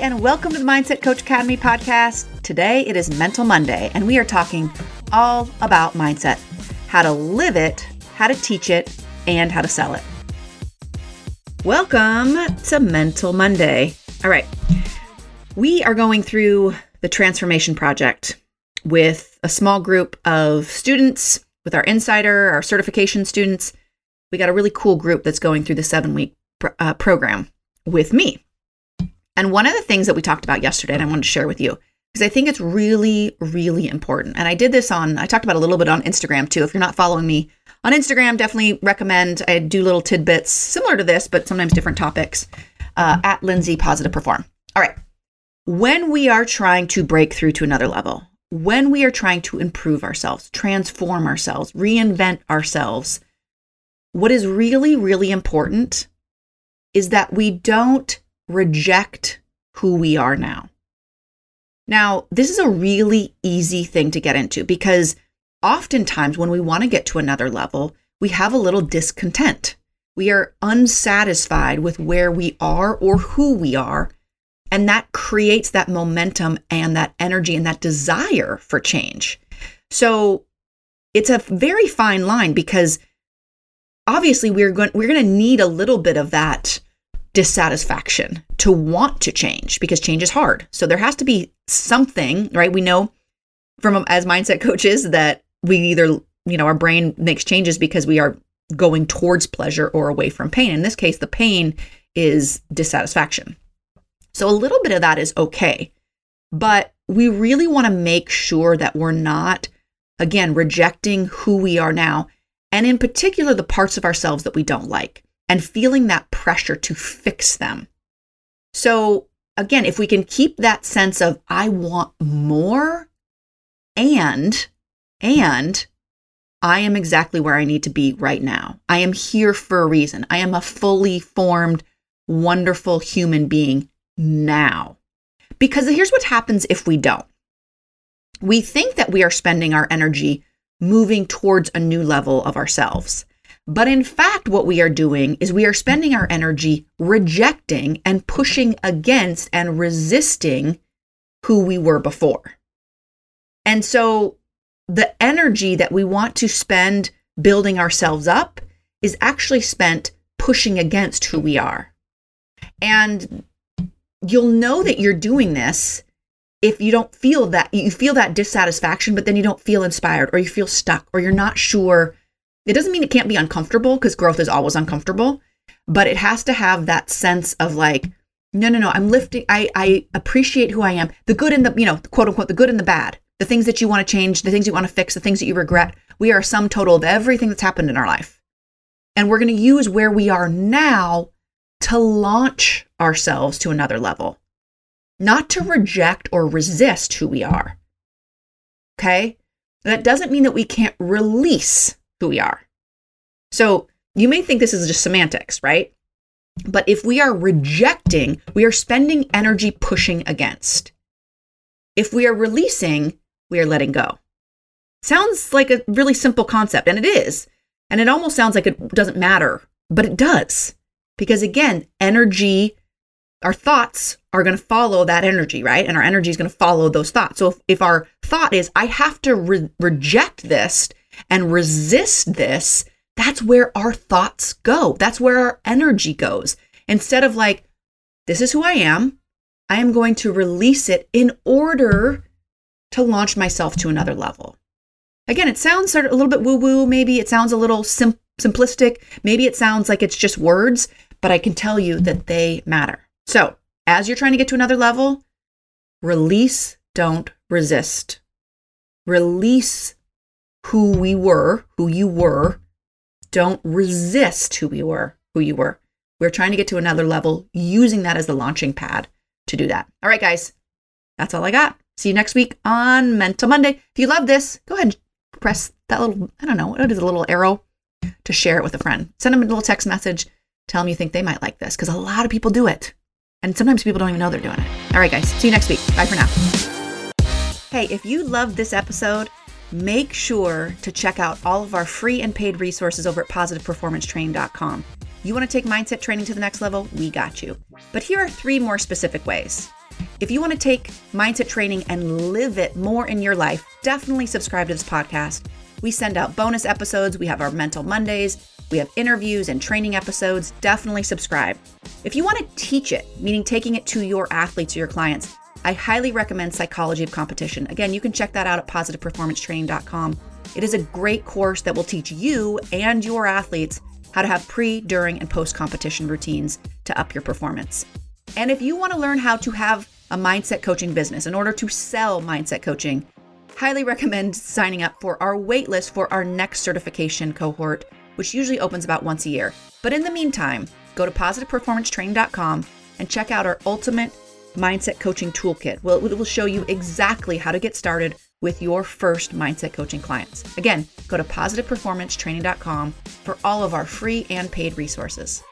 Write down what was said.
and welcome to the Mindset Coach Academy podcast. Today it is Mental Monday, and we are talking all about mindset how to live it, how to teach it, and how to sell it. Welcome to Mental Monday. All right, we are going through the transformation project with a small group of students, with our insider, our certification students. We got a really cool group that's going through the seven week uh, program with me. And one of the things that we talked about yesterday, and I wanted to share with you, because I think it's really, really important. And I did this on, I talked about a little bit on Instagram too. If you're not following me on Instagram, definitely recommend. I do little tidbits similar to this, but sometimes different topics uh, at Lindsey Positive Perform. All right. When we are trying to break through to another level, when we are trying to improve ourselves, transform ourselves, reinvent ourselves, what is really, really important is that we don't reject who we are now. Now, this is a really easy thing to get into because oftentimes when we want to get to another level, we have a little discontent. We are unsatisfied with where we are or who we are. And that creates that momentum and that energy and that desire for change. So it's a very fine line because obviously we're going we're going to need a little bit of that dissatisfaction to want to change because change is hard. So there has to be something, right? We know from as mindset coaches that we either, you know, our brain makes changes because we are going towards pleasure or away from pain. In this case, the pain is dissatisfaction. So a little bit of that is okay. But we really want to make sure that we're not, again, rejecting who we are now, and in particular, the parts of ourselves that we don't like and feeling that pressure to fix them. So, again, if we can keep that sense of, I want more and, and I am exactly where I need to be right now. I am here for a reason. I am a fully formed, wonderful human being now. Because here's what happens if we don't. We think that we are spending our energy moving towards a new level of ourselves. But in fact, what we are doing is we are spending our energy rejecting and pushing against and resisting who we were before. And so the energy that we want to spend building ourselves up is actually spent pushing against who we are. And you'll know that you're doing this if you don't feel that you feel that dissatisfaction but then you don't feel inspired or you feel stuck or you're not sure it doesn't mean it can't be uncomfortable because growth is always uncomfortable, but it has to have that sense of like, no, no, no, I'm lifting, I, I appreciate who I am, the good and the, you know, quote unquote, the good and the bad, the things that you want to change, the things you want to fix, the things that you regret. We are a sum total of everything that's happened in our life. And we're going to use where we are now to launch ourselves to another level, not to reject or resist who we are. Okay. That doesn't mean that we can't release who we are. So you may think this is just semantics, right? But if we are rejecting, we are spending energy pushing against. If we are releasing, we are letting go. Sounds like a really simple concept, and it is. And it almost sounds like it doesn't matter, but it does. Because again, energy, our thoughts are going to follow that energy, right? And our energy is going to follow those thoughts. So if, if our thought is, I have to re- reject this and resist this, that's where our thoughts go. That's where our energy goes. Instead of like, this is who I am, I am going to release it in order to launch myself to another level. Again, it sounds sort of a little bit woo woo. Maybe it sounds a little sim- simplistic. Maybe it sounds like it's just words, but I can tell you that they matter. So, as you're trying to get to another level, release, don't resist. Release who we were, who you were. Don't resist who we were, who you were. We're trying to get to another level using that as the launching pad to do that. All right, guys, that's all I got. See you next week on Mental Monday. If you love this, go ahead and press that little, I don't know, what is a little arrow to share it with a friend. Send them a little text message. Tell them you think they might like this because a lot of people do it. And sometimes people don't even know they're doing it. All right, guys, see you next week. Bye for now. Hey, if you loved this episode, make sure to check out all of our free and paid resources over at positiveperformancetraining.com. You want to take mindset training to the next level? We got you. But here are three more specific ways. If you want to take mindset training and live it more in your life, definitely subscribe to this podcast. We send out bonus episodes. We have our Mental Mondays. We have interviews and training episodes. Definitely subscribe. If you want to teach it, meaning taking it to your athletes or your clients, I highly recommend Psychology of Competition. Again, you can check that out at positiveperformancetraining.com. It is a great course that will teach you and your athletes how to have pre, during, and post competition routines to up your performance. And if you want to learn how to have a mindset coaching business in order to sell mindset coaching, highly recommend signing up for our waitlist for our next certification cohort, which usually opens about once a year. But in the meantime, go to positiveperformancetraining.com and check out our ultimate mindset coaching toolkit. Well, it will show you exactly how to get started with your first mindset coaching clients. Again, go to positiveperformancetraining.com for all of our free and paid resources.